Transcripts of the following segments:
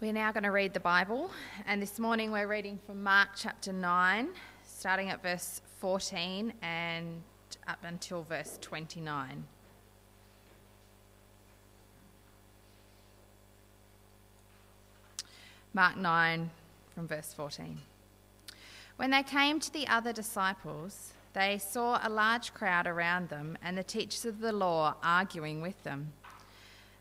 We're now going to read the Bible, and this morning we're reading from Mark chapter 9, starting at verse 14 and up until verse 29. Mark 9 from verse 14. When they came to the other disciples, they saw a large crowd around them and the teachers of the law arguing with them.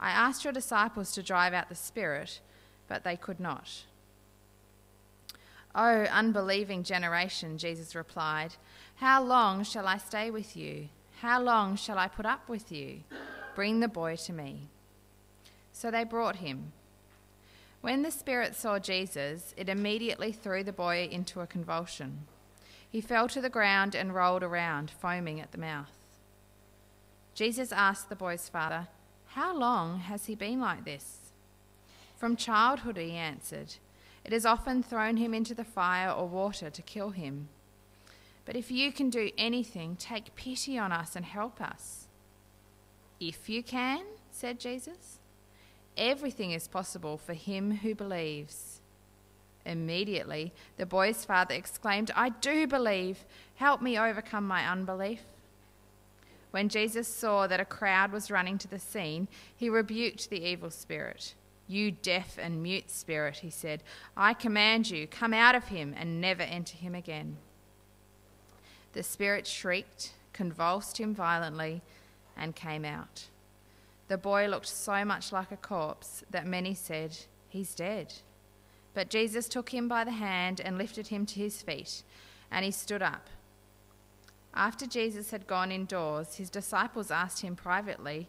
I asked your disciples to drive out the spirit, but they could not. O unbelieving generation, Jesus replied, How long shall I stay with you? How long shall I put up with you? Bring the boy to me. So they brought him. When the spirit saw Jesus, it immediately threw the boy into a convulsion. He fell to the ground and rolled around, foaming at the mouth. Jesus asked the boy's father, how long has he been like this? From childhood, he answered. It has often thrown him into the fire or water to kill him. But if you can do anything, take pity on us and help us. If you can, said Jesus, everything is possible for him who believes. Immediately, the boy's father exclaimed, I do believe. Help me overcome my unbelief. When Jesus saw that a crowd was running to the scene, he rebuked the evil spirit. You deaf and mute spirit, he said, I command you, come out of him and never enter him again. The spirit shrieked, convulsed him violently, and came out. The boy looked so much like a corpse that many said, He's dead. But Jesus took him by the hand and lifted him to his feet, and he stood up. After Jesus had gone indoors, his disciples asked him privately,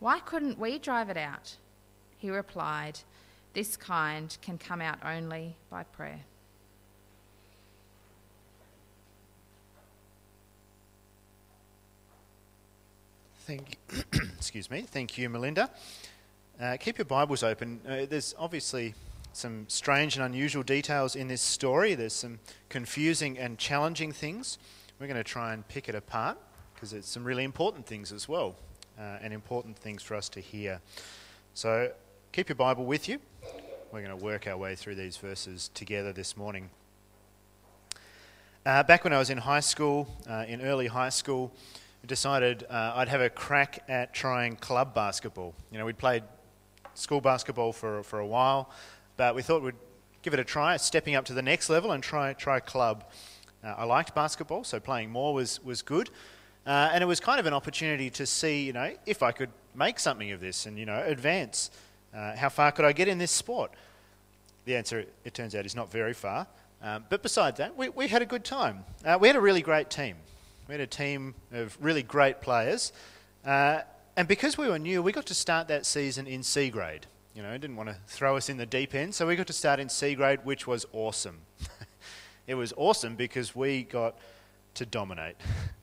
Why couldn't we drive it out? He replied, This kind can come out only by prayer. Thank you. Excuse me. Thank you, Melinda. Uh, keep your Bibles open. Uh, there's obviously some strange and unusual details in this story. There's some confusing and challenging things. We're going to try and pick it apart because it's some really important things as well, uh, and important things for us to hear. So keep your Bible with you. We're going to work our way through these verses together this morning. Uh, back when I was in high school, uh, in early high school, I decided uh, I'd have a crack at trying club basketball. You know, we'd played school basketball for, for a while, but we thought we'd give it a try, stepping up to the next level and try, try club. Uh, I liked basketball, so playing more was, was good. Uh, and it was kind of an opportunity to see, you know, if I could make something of this and, you know, advance. Uh, how far could I get in this sport? The answer, it turns out, is not very far. Um, but besides that, we, we had a good time. Uh, we had a really great team. We had a team of really great players. Uh, and because we were new, we got to start that season in C grade. You know, didn't want to throw us in the deep end, so we got to start in C grade, which was awesome. it was awesome because we got to dominate.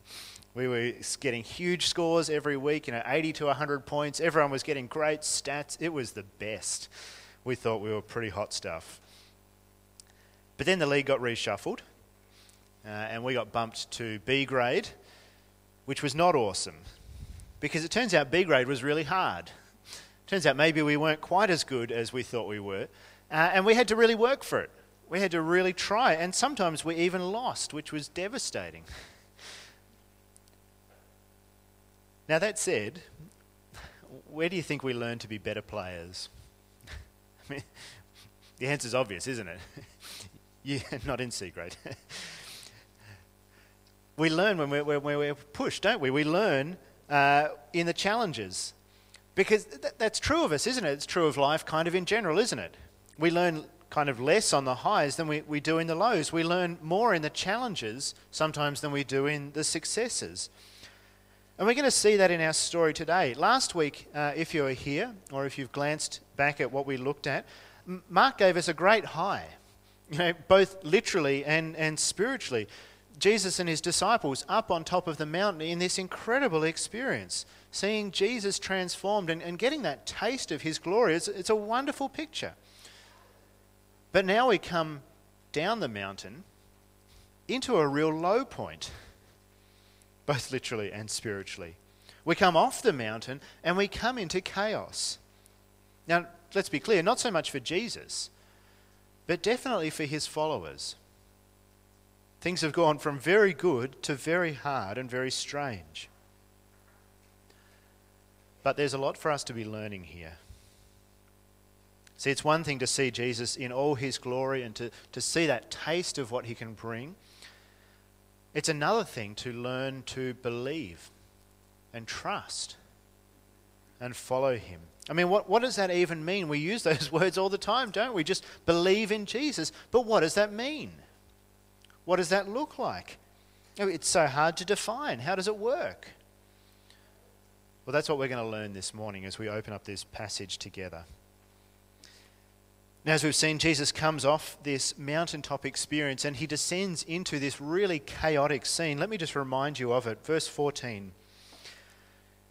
we were getting huge scores every week, you know, 80 to 100 points. Everyone was getting great stats. It was the best. We thought we were pretty hot stuff. But then the league got reshuffled, uh, and we got bumped to B grade, which was not awesome because it turns out B grade was really hard. Turns out maybe we weren't quite as good as we thought we were, uh, and we had to really work for it. We had to really try, and sometimes we even lost, which was devastating. Now, that said, where do you think we learn to be better players? I mean, the answer's obvious, isn't it? not in C grade. we learn when we're, when we're, pushed, don't we? We learn uh, in the challenges. Because th- that's true of us, isn't it? It's true of life kind of in general, isn't it? We learn kind of less on the highs than we, we do in the lows. We learn more in the challenges sometimes than we do in the successes. And we're going to see that in our story today. Last week, uh, if you were here, or if you've glanced back at what we looked at, Mark gave us a great high. you know, both literally and, and spiritually. Jesus and his disciples up on top of the mountain in this incredible experience, seeing Jesus transformed and, and getting that taste of his glory. It's, it's a wonderful picture. But now we come down the mountain into a real low point, both literally and spiritually. We come off the mountain and we come into chaos. Now, let's be clear, not so much for Jesus, but definitely for his followers. Things have gone from very good to very hard and very strange. But there's a lot for us to be learning here. See, it's one thing to see Jesus in all his glory and to, to see that taste of what he can bring. It's another thing to learn to believe and trust and follow him. I mean, what, what does that even mean? We use those words all the time, don't we? Just believe in Jesus. But what does that mean? What does that look like? Oh, it's so hard to define. How does it work? Well, that's what we're going to learn this morning as we open up this passage together. Now, as we've seen, Jesus comes off this mountaintop experience and he descends into this really chaotic scene. Let me just remind you of it. Verse 14.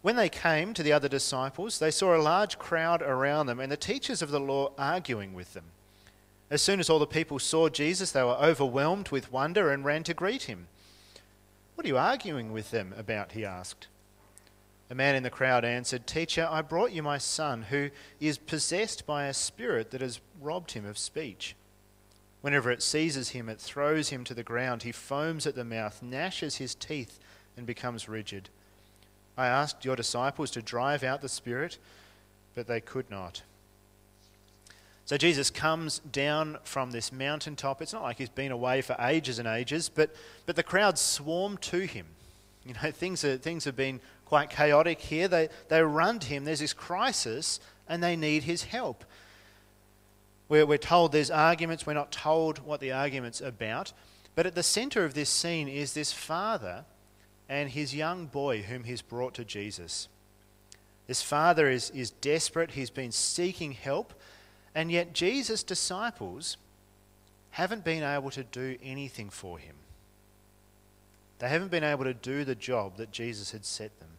When they came to the other disciples, they saw a large crowd around them and the teachers of the law arguing with them. As soon as all the people saw Jesus, they were overwhelmed with wonder and ran to greet him. What are you arguing with them about? he asked. A man in the crowd answered, Teacher, I brought you my son, who is possessed by a spirit that has robbed him of speech. Whenever it seizes him, it throws him to the ground. He foams at the mouth, gnashes his teeth, and becomes rigid. I asked your disciples to drive out the spirit, but they could not. So Jesus comes down from this mountaintop. It's not like he's been away for ages and ages, but, but the crowd swarm to him. You know, things, are, things have been quite chaotic here. They, they run to him. There's this crisis, and they need his help. We're, we're told there's arguments. We're not told what the argument's about. But at the center of this scene is this father and his young boy whom he's brought to Jesus. This father is, is desperate. He's been seeking help. And yet, Jesus' disciples haven't been able to do anything for him. They haven't been able to do the job that Jesus had set them.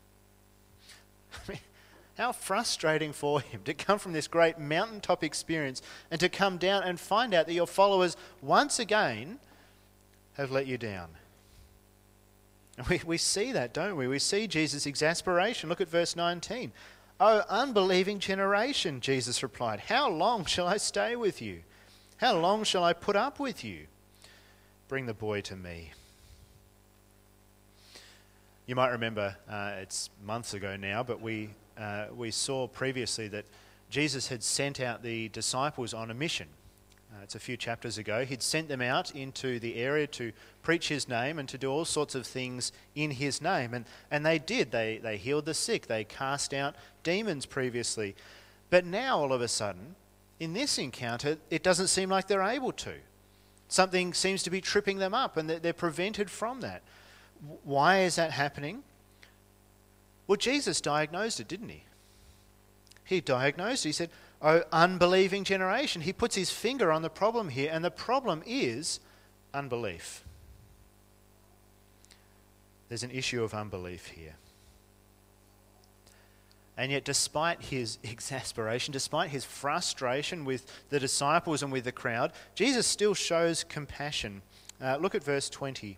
How frustrating for him to come from this great mountaintop experience and to come down and find out that your followers once again have let you down. We, we see that, don't we? We see Jesus' exasperation. Look at verse 19. Oh, unbelieving generation, Jesus replied, How long shall I stay with you? How long shall I put up with you? Bring the boy to me. You might remember, uh, it's months ago now, but we, uh, we saw previously that Jesus had sent out the disciples on a mission. Uh, it's a few chapters ago. He'd sent them out into the area to preach his name and to do all sorts of things in his name. And, and they did. They, they healed the sick, they cast out demons previously. But now, all of a sudden, in this encounter, it doesn't seem like they're able to. Something seems to be tripping them up, and they're prevented from that. Why is that happening? Well, Jesus diagnosed it, didn't he? He diagnosed it. He said, Oh, unbelieving generation. He puts his finger on the problem here, and the problem is unbelief. There's an issue of unbelief here. And yet, despite his exasperation, despite his frustration with the disciples and with the crowd, Jesus still shows compassion. Uh, look at verse 20.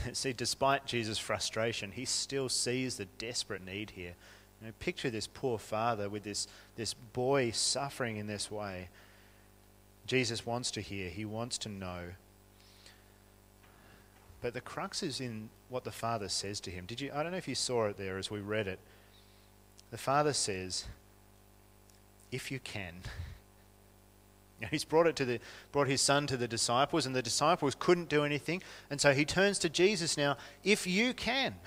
See, despite Jesus' frustration, he still sees the desperate need here. You know, picture this poor father with this, this boy suffering in this way. Jesus wants to hear, he wants to know. But the crux is in what the father says to him. Did you I don't know if you saw it there as we read it. The father says, if you can. He's brought, it to the, brought his son to the disciples, and the disciples couldn't do anything. And so he turns to Jesus now, if you can.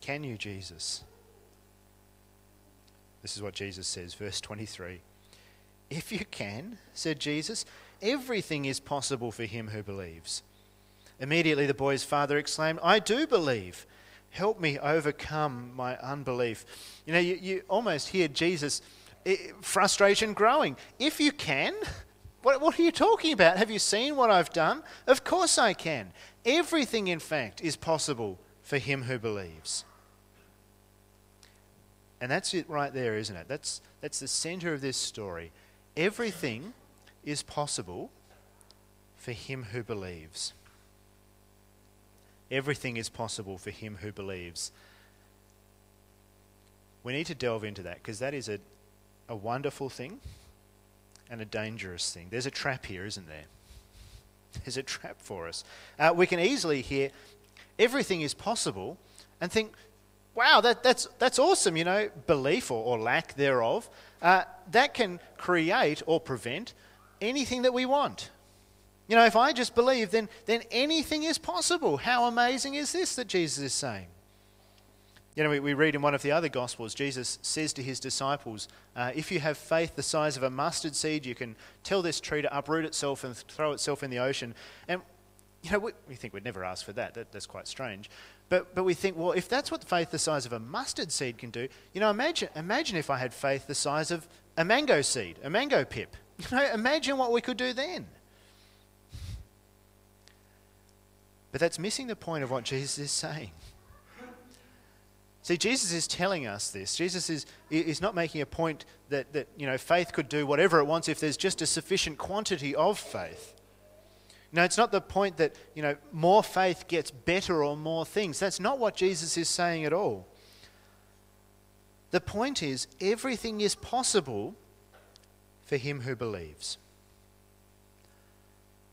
Can you, Jesus? This is what Jesus says, verse 23. If you can, said Jesus, everything is possible for him who believes. Immediately the boy's father exclaimed, I do believe. Help me overcome my unbelief. You know, you, you almost hear Jesus' frustration growing. If you can, what, what are you talking about? Have you seen what I've done? Of course I can. Everything, in fact, is possible for him who believes. And that's it right there, isn't it? That's, that's the center of this story. Everything is possible for him who believes. Everything is possible for him who believes. We need to delve into that because that is a, a wonderful thing and a dangerous thing. There's a trap here, isn't there? There's a trap for us. Uh, we can easily hear everything is possible and think, wow, that, that's, that's awesome, you know, belief or, or lack thereof. Uh, that can create or prevent anything that we want. You know, if I just believe, then, then anything is possible. How amazing is this that Jesus is saying? You know, we, we read in one of the other Gospels, Jesus says to his disciples, uh, If you have faith the size of a mustard seed, you can tell this tree to uproot itself and throw itself in the ocean. And, you know, we, we think we'd never ask for that. that. That's quite strange. But, but we think, well, if that's what faith the size of a mustard seed can do, you know, imagine, imagine if I had faith the size of a mango seed, a mango pip. You know, imagine what we could do then. But that's missing the point of what Jesus is saying. See, Jesus is telling us this. Jesus is, is not making a point that, that you know, faith could do whatever it wants if there's just a sufficient quantity of faith. No, it's not the point that, you know, more faith gets better or more things. That's not what Jesus is saying at all. The point is, everything is possible for him who believes.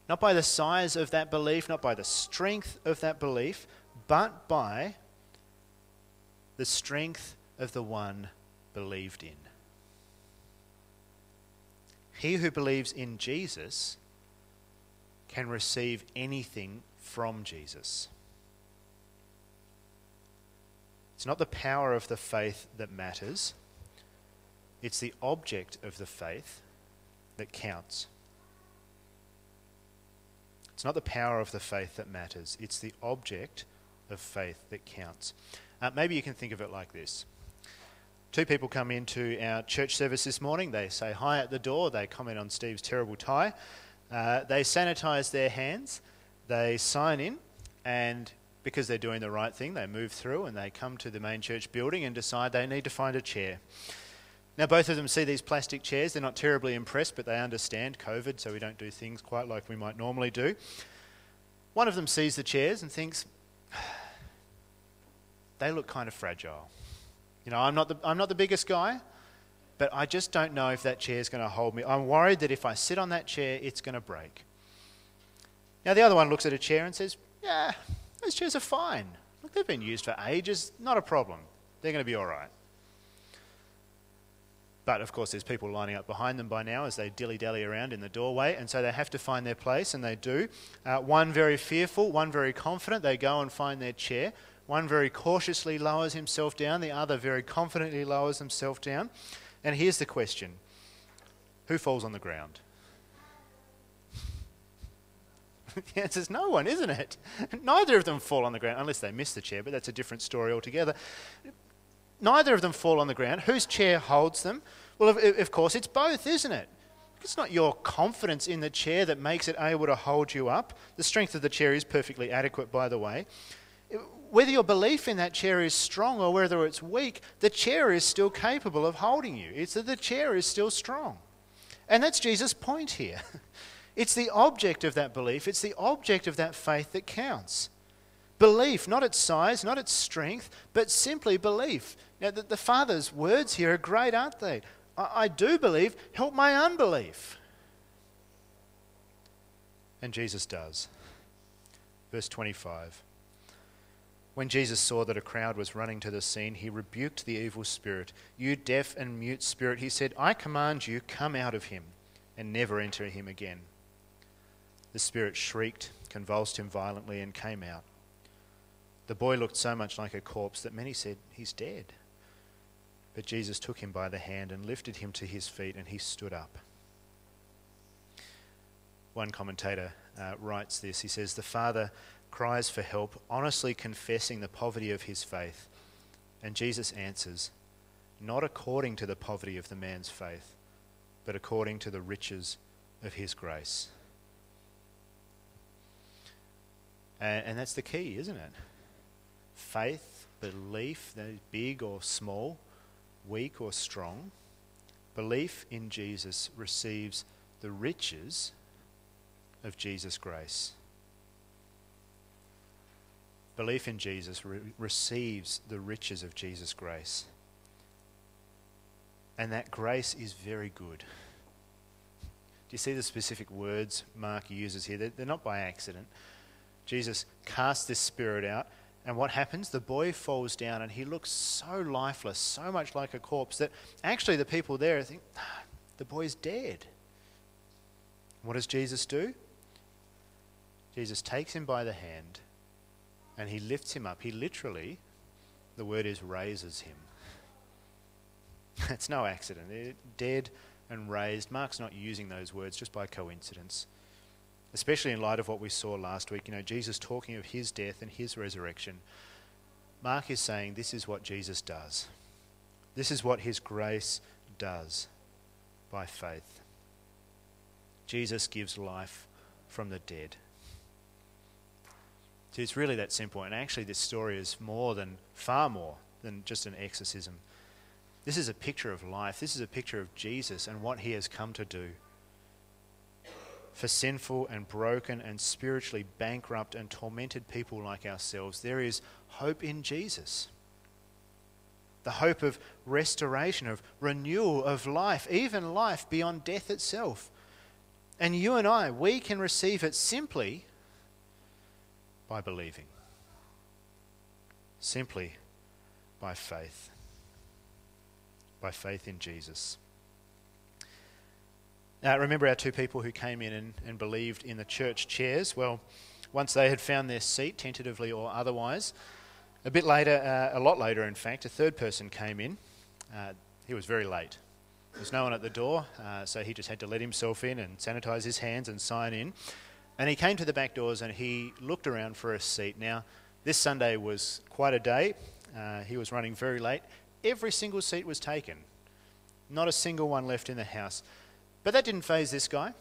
Not by the size of that belief, not by the strength of that belief, but by the strength of the one believed in. He who believes in Jesus can receive anything from Jesus. It's not the power of the faith that matters, it's the object of the faith that counts. It's not the power of the faith that matters, it's the object of faith that counts. Uh, maybe you can think of it like this. Two people come into our church service this morning. They say hi at the door. They comment on Steve's terrible tie. Uh, they sanitize their hands. They sign in. And because they're doing the right thing, they move through and they come to the main church building and decide they need to find a chair. Now, both of them see these plastic chairs. They're not terribly impressed, but they understand COVID, so we don't do things quite like we might normally do. One of them sees the chairs and thinks, they look kind of fragile. You know, I'm not the, I'm not the biggest guy, but I just don't know if that chair is going to hold me. I'm worried that if I sit on that chair, it's going to break. Now, the other one looks at a chair and says, Yeah, those chairs are fine. Look, they've been used for ages, not a problem. They're going to be all right. But of course, there's people lining up behind them by now as they dilly dally around in the doorway, and so they have to find their place, and they do. Uh, one very fearful, one very confident, they go and find their chair. One very cautiously lowers himself down, the other very confidently lowers himself down. And here's the question Who falls on the ground? the answer is no one, isn't it? Neither of them fall on the ground, unless they miss the chair, but that's a different story altogether. Neither of them fall on the ground. Whose chair holds them? Well, of, of course, it's both, isn't it? It's not your confidence in the chair that makes it able to hold you up. The strength of the chair is perfectly adequate, by the way. Whether your belief in that chair is strong or whether it's weak, the chair is still capable of holding you. It's that the chair is still strong. And that's Jesus' point here. It's the object of that belief, it's the object of that faith that counts. Belief, not its size, not its strength, but simply belief. Now, the, the Father's words here are great, aren't they? I, I do believe, help my unbelief. And Jesus does. Verse 25. When Jesus saw that a crowd was running to the scene, he rebuked the evil spirit. You deaf and mute spirit, he said, I command you, come out of him and never enter him again. The spirit shrieked, convulsed him violently, and came out. The boy looked so much like a corpse that many said, He's dead. But Jesus took him by the hand and lifted him to his feet, and he stood up. One commentator uh, writes this He says, The father cries for help, honestly confessing the poverty of his faith. And Jesus answers, Not according to the poverty of the man's faith, but according to the riches of his grace. And, and that's the key, isn't it? Faith, belief, big or small, weak or strong, belief in Jesus receives the riches of Jesus' grace. Belief in Jesus re- receives the riches of Jesus' grace. And that grace is very good. Do you see the specific words Mark uses here? They're, they're not by accident. Jesus casts this spirit out, and what happens? The boy falls down and he looks so lifeless, so much like a corpse, that actually the people there think, ah, the boy's dead. What does Jesus do? Jesus takes him by the hand and he lifts him up. He literally, the word is, raises him. It's no accident. It, dead and raised. Mark's not using those words just by coincidence. Especially in light of what we saw last week, you know, Jesus talking of his death and his resurrection. Mark is saying this is what Jesus does. This is what his grace does by faith. Jesus gives life from the dead. It's really that simple. And actually, this story is more than, far more than just an exorcism. This is a picture of life. This is a picture of Jesus and what he has come to do. For sinful and broken and spiritually bankrupt and tormented people like ourselves, there is hope in Jesus. The hope of restoration, of renewal of life, even life beyond death itself. And you and I, we can receive it simply by believing, simply by faith, by faith in Jesus. Now, remember our two people who came in and, and believed in the church chairs? Well, once they had found their seat, tentatively or otherwise, a bit later, uh, a lot later in fact, a third person came in. Uh, he was very late. There was no one at the door, uh, so he just had to let himself in and sanitize his hands and sign in. And he came to the back doors and he looked around for a seat. Now, this Sunday was quite a day. Uh, he was running very late. Every single seat was taken, not a single one left in the house. But that didn't faze this guy.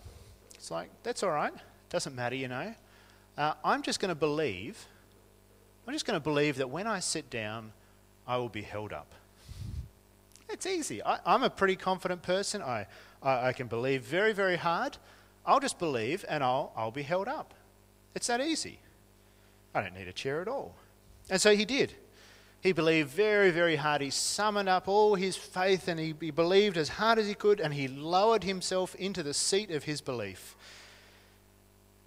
It's like, that's all right. Doesn't matter, you know. Uh, I'm just going to believe, I'm just going to believe that when I sit down, I will be held up. It's easy. I, am a pretty confident person. I, I, I can believe very, very hard. I'll just believe and I'll, I'll be held up. It's that easy. I don't need a chair at all. And so he did. He believed very, very hard. He summoned up all his faith and he, he believed as hard as he could and he lowered himself into the seat of his belief.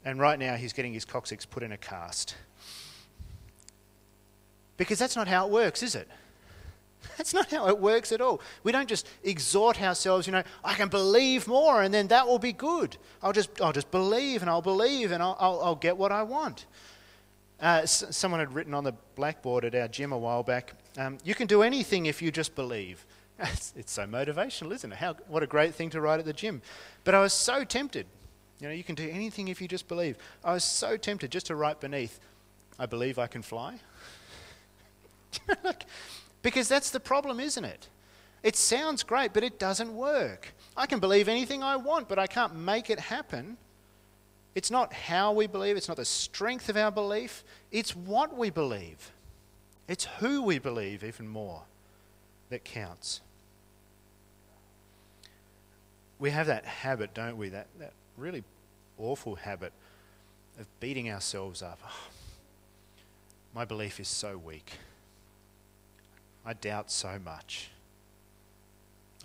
And right now he's getting his coccyx put in a cast. Because that's not how it works, is it? That's not how it works at all. We don't just exhort ourselves, you know, I can believe more and then that will be good. I'll just, I'll just believe and I'll believe and I'll, I'll, I'll get what I want. Uh, s- someone had written on the blackboard at our gym a while back, um, you can do anything if you just believe. It's, it's so motivational, isn't it? How, what a great thing to write at the gym. But I was so tempted. You know, you can do anything if you just believe. I was so tempted just to write beneath, I believe I can fly. like, because that's the problem, isn't it? It sounds great, but it doesn't work. I can believe anything I want, but I can't make it happen. It's not how we believe, it's not the strength of our belief, it's what we believe. It's who we believe, even more, that counts. We have that habit, don't we? That, that really awful habit of beating ourselves up. Oh, my belief is so weak. I doubt so much.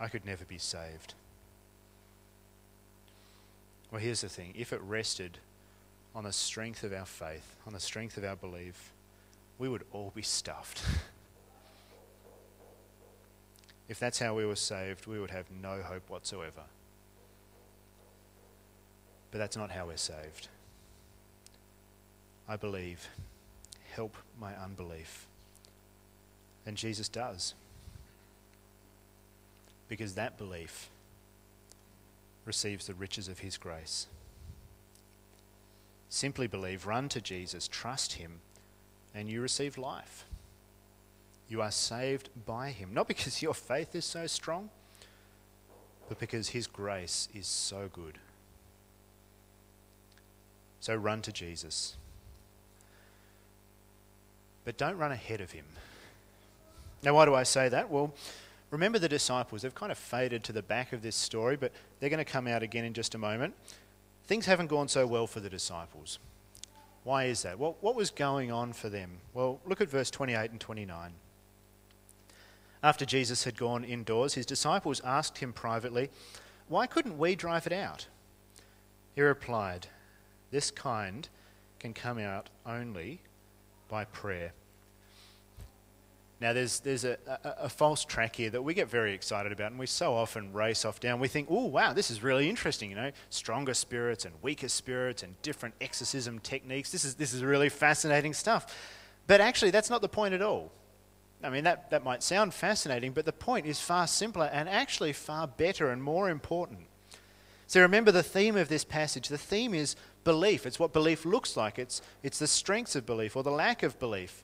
I could never be saved. Well, here's the thing if it rested on the strength of our faith, on the strength of our belief, we would all be stuffed. if that's how we were saved, we would have no hope whatsoever. But that's not how we're saved. I believe. Help my unbelief. And Jesus does. Because that belief receives the riches of his grace. Simply believe, run to Jesus, trust him, and you receive life. You are saved by him, not because your faith is so strong, but because his grace is so good. So run to Jesus. But don't run ahead of him. Now, why do I say that? Well, remember the disciples. They've kind of faded to the back of this story, but they're going to come out again in just a moment. Things haven't gone so well for the disciples. Why is that? Well, what was going on for them? Well, look at verse 28 and 29. After Jesus had gone indoors, his disciples asked him privately, Why couldn't we drive it out? He replied, This kind can come out only by prayer. Now, there's, there's a, a, a, false track here that we get very excited about, and we so often race off down. We think, oh, wow, this is really interesting, you know, stronger spirits and weaker spirits and different exorcism techniques. This is, this is really fascinating stuff. But actually, that's not the point at all. I mean, that, that might sound fascinating, but the point is far simpler and actually far better and more important. So remember the theme of this passage. The theme is belief. It's what belief looks like, it's, it's the strengths of belief or the lack of belief.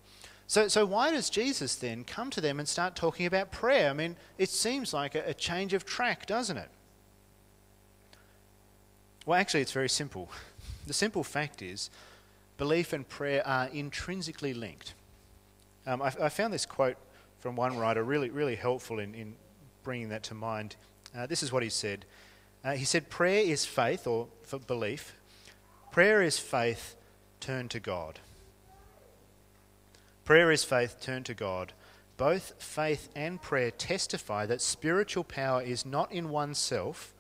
So, so why does Jesus then come to them and start talking about prayer? I mean, it seems like a, a change of track, doesn't it? Well, actually, it's very simple. The simple fact is, belief and prayer are intrinsically linked. Um, I, I, found this quote from one writer really, really helpful in, in bringing that to mind. Uh, this is what he said. Uh, he said, Prayer is faith or belief. Prayer is faith turned to God. Prayer is faith turned to God. Both faith and prayer testify that spiritual power is not in oneself,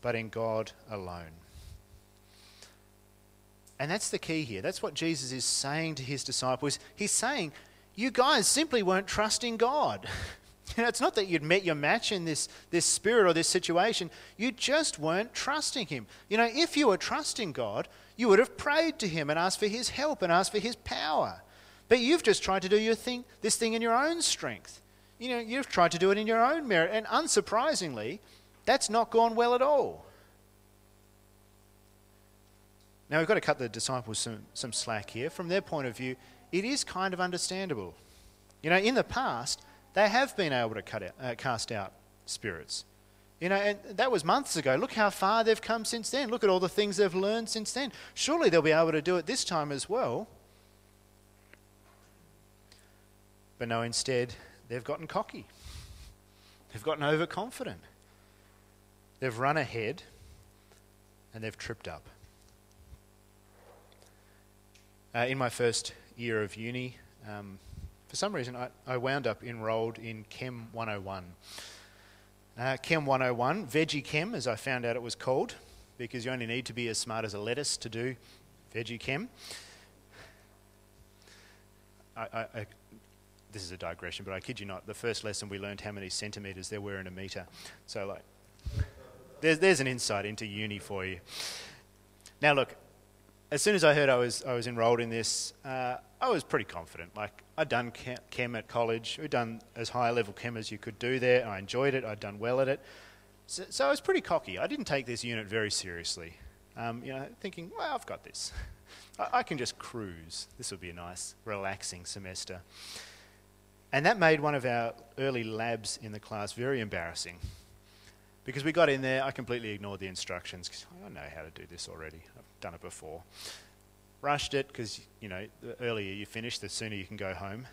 but in God alone. And that's the key here. That's what Jesus is saying to his disciples. He's saying, You guys simply weren't trusting God. You know, it's not that you'd met your match in this, this spirit or this situation. You just weren't trusting Him. You know, if you were trusting God, you would have prayed to Him and asked for His help and asked for His power. But you've just tried to do your thing, this thing in your own strength. You know, you've tried to do it in your own merit. And unsurprisingly, that's not gone well at all. Now, we've got to cut the disciples some, some slack here. From their point of view, it is kind of understandable. You know, in the past, they have been able to cut out, uh, cast out spirits. You know, and that was months ago. Look how far they've come since then. Look at all the things they've learned since then. Surely they'll be able to do it this time as well. But no, instead, they've gotten cocky. They've gotten overconfident. They've run ahead and they've tripped up. Uh, in my first year of uni, um, for some reason, I, I, wound up enrolled in Chem 101. Uh, Chem 101, Veggie Chem, as I found out it was called, because you only need to be as smart as a lettuce to do Veggie Chem. I, I, this is a digression, but I kid you not, the first lesson we learned how many centimetres there were in a metre. So, like, there's, there's an insight into uni for you. Now, look, as soon as I heard I was, I was enrolled in this, uh, I was pretty confident. Like, I'd done chem at college, we'd done as high level chem as you could do there. I enjoyed it, I'd done well at it. So, so I was pretty cocky. I didn't take this unit very seriously. Um, you know, thinking, well, I've got this. I, I can just cruise. This will be a nice, relaxing semester. And that made one of our early labs in the class very embarrassing. Because we got in there, I completely ignored the instructions because I know how to do this already. I've done it before. Rushed it because, you know, the earlier you finish, the sooner you can go home.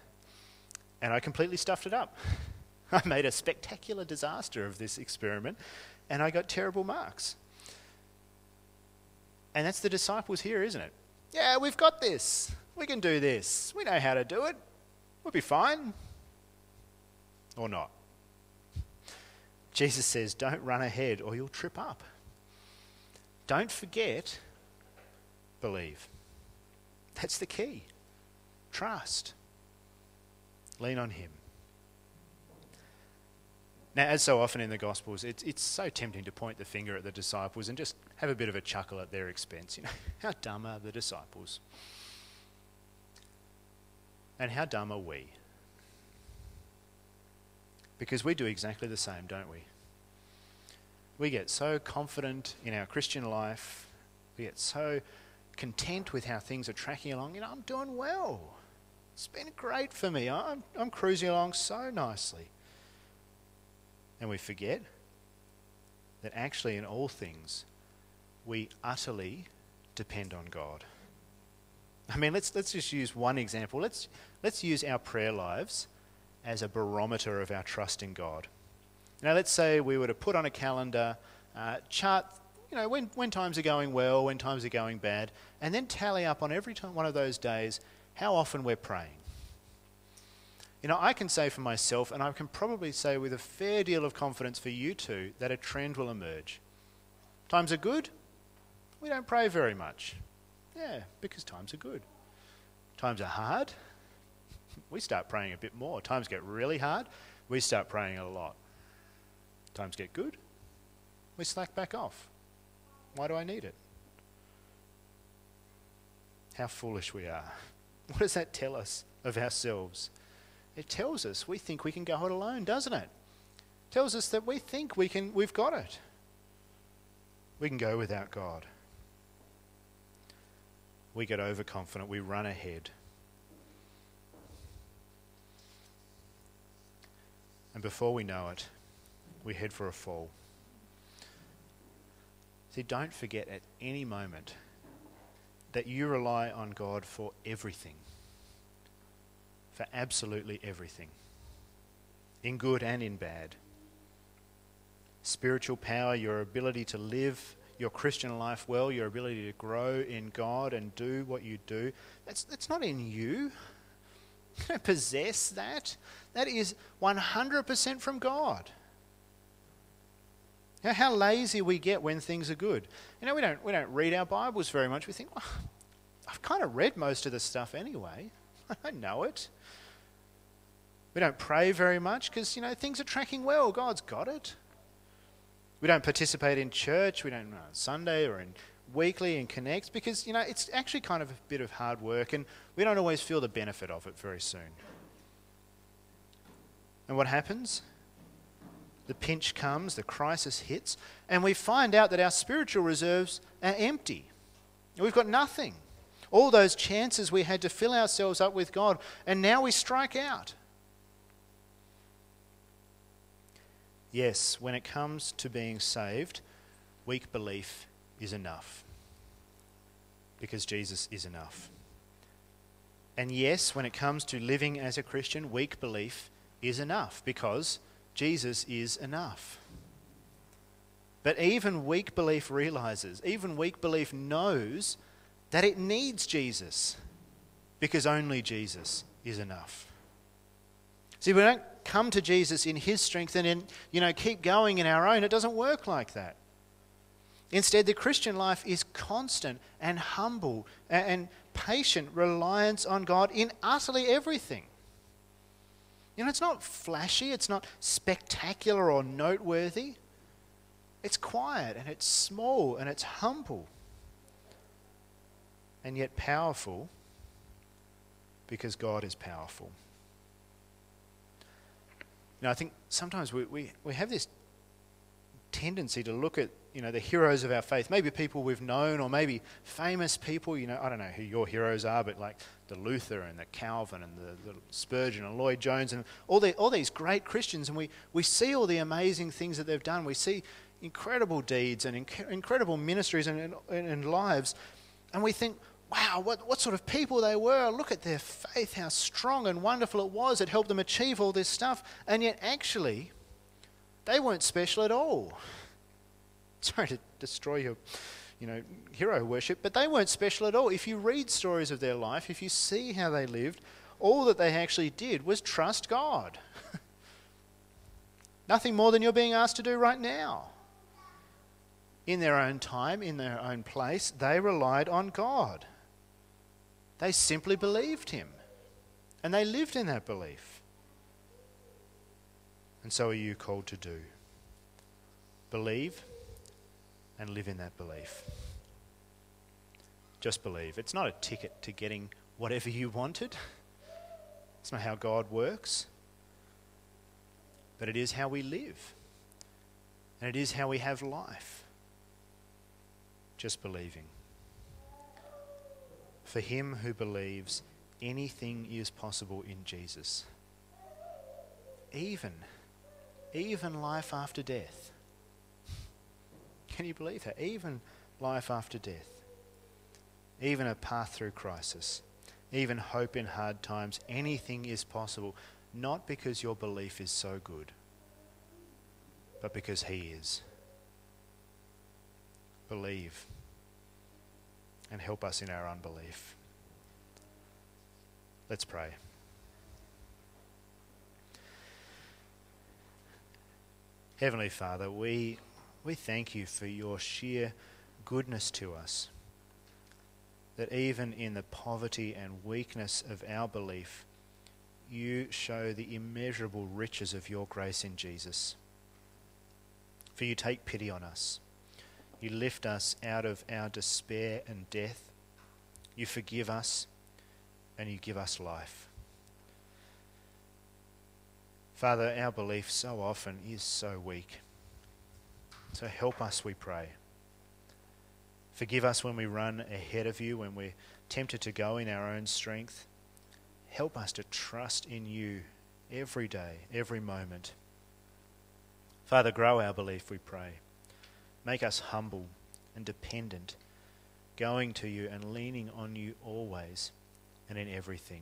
And I completely stuffed it up. I made a spectacular disaster of this experiment and I got terrible marks. And that's the disciples here, isn't it? Yeah, we've got this. We can do this. We know how to do it. We'll be fine or not. Jesus says, don't run ahead or you'll trip up. Don't forget, believe. That's the key. Trust. Lean on Him. Now, as so often in the Gospels, it's, it's so tempting to point the finger at the disciples and just have a bit of a chuckle at their expense. You know, how dumb are the disciples? And how dumb are we? Because we do exactly the same, don't we? We get so confident in our Christian life, we get so content with how things are tracking along. You know, I'm doing well. It's been great for me. I'm, I'm cruising along so nicely. And we forget that actually, in all things, we utterly depend on God. I mean, let's, let's just use one example. Let's, let's use our prayer lives as a barometer of our trust in God. Now, let's say we were to put on a calendar, uh, chart, you know, when, when times are going well, when times are going bad, and then tally up on every time, one of those days how often we're praying. You know, I can say for myself, and I can probably say with a fair deal of confidence for you too, that a trend will emerge. Times are good, we don't pray very much. Yeah, because times are good. Times are hard, we start praying a bit more. Times get really hard, we start praying a lot. Times get good, we slack back off. Why do I need it? How foolish we are. What does that tell us of ourselves? It tells us we think we can go it alone, doesn't it? it tells us that we think we can we've got it. We can go without God. We get overconfident, we run ahead. And before we know it, we head for a fall. See, don't forget at any moment that you rely on God for everything, for absolutely everything, in good and in bad. Spiritual power, your ability to live your Christian life well, your ability to grow in God and do what you do, that's, that's not in you. You don't possess that. That is 100% from God. You know, how lazy we get when things are good. You know, we don't, we don't read our Bibles very much. We think, well, I've kind of read most of the stuff anyway. I know it. We don't pray very much because, you know, things are tracking well. God's got it. We don't participate in church. We don't on Sunday or in weekly and connect because, you know, it's actually kind of a bit of hard work and we don't always feel the benefit of it very soon. And what happens? the pinch comes, the crisis hits, and we find out that our spiritual reserves are empty. We've got nothing. All those chances we had to fill ourselves up with God, and now we strike out. Yes, when it comes to being saved, weak belief is enough. Because Jesus is enough. And yes, when it comes to living as a Christian, weak belief is enough because Jesus is enough. But even weak belief realizes, even weak belief knows that it needs Jesus because only Jesus is enough. See, we don't come to Jesus in his strength and then, you know, keep going in our own. It doesn't work like that. Instead, the Christian life is constant and humble and patient reliance on God in utterly everything. You know, it's not flashy, it's not spectacular or noteworthy. It's quiet and it's small and it's humble. And yet powerful because God is powerful. You know, I think sometimes we, we, we have this tendency to look at you know the heroes of our faith. Maybe people we've known or maybe famous people you know i don't know who your heroes are but like the luther and the calvin and the, the spurgeon and lloyd jones and all, the, all these great christians. And we, we see all the amazing things that they've done. We see incredible deeds and inc- incredible ministries and, and, and lives. And we think wow what, what sort of people they were. Look at their faith how strong and wonderful it was. It helped them achieve all this stuff. And yet actually they weren't special at all. Sorry to destroy your, you know, hero worship, but they weren't special at all. If you read stories of their life, if you see how they lived, all that they actually did was trust God. Nothing more than you're being asked to do right now. In their own time, in their own place, they relied on God. They simply believed Him. And they lived in that belief. And so are you called to do. Believe and live in that belief. Just believe. It's not a ticket to getting whatever you wanted. It's not how God works. But it is how we live. And it is how we have life. Just believing. For him who believes, anything is possible in Jesus. Even, even life after death. Can you believe that? Even life after death. Even a path through crisis. Even hope in hard times. Anything is possible. Not because your belief is so good, but because He is. Believe and help us in our unbelief. Let's pray. Heavenly Father, we, we thank you for your sheer goodness to us. That even in the poverty and weakness of our belief, you show the immeasurable riches of your grace in Jesus. For you take pity on us. You lift us out of our despair and death. You forgive us and you give us life. Father, our belief so often is so weak. So help us, we pray. Forgive us when we run ahead of you, when we're tempted to go in our own strength. Help us to trust in you every day, every moment. Father, grow our belief, we pray. Make us humble and dependent, going to you and leaning on you always and in everything.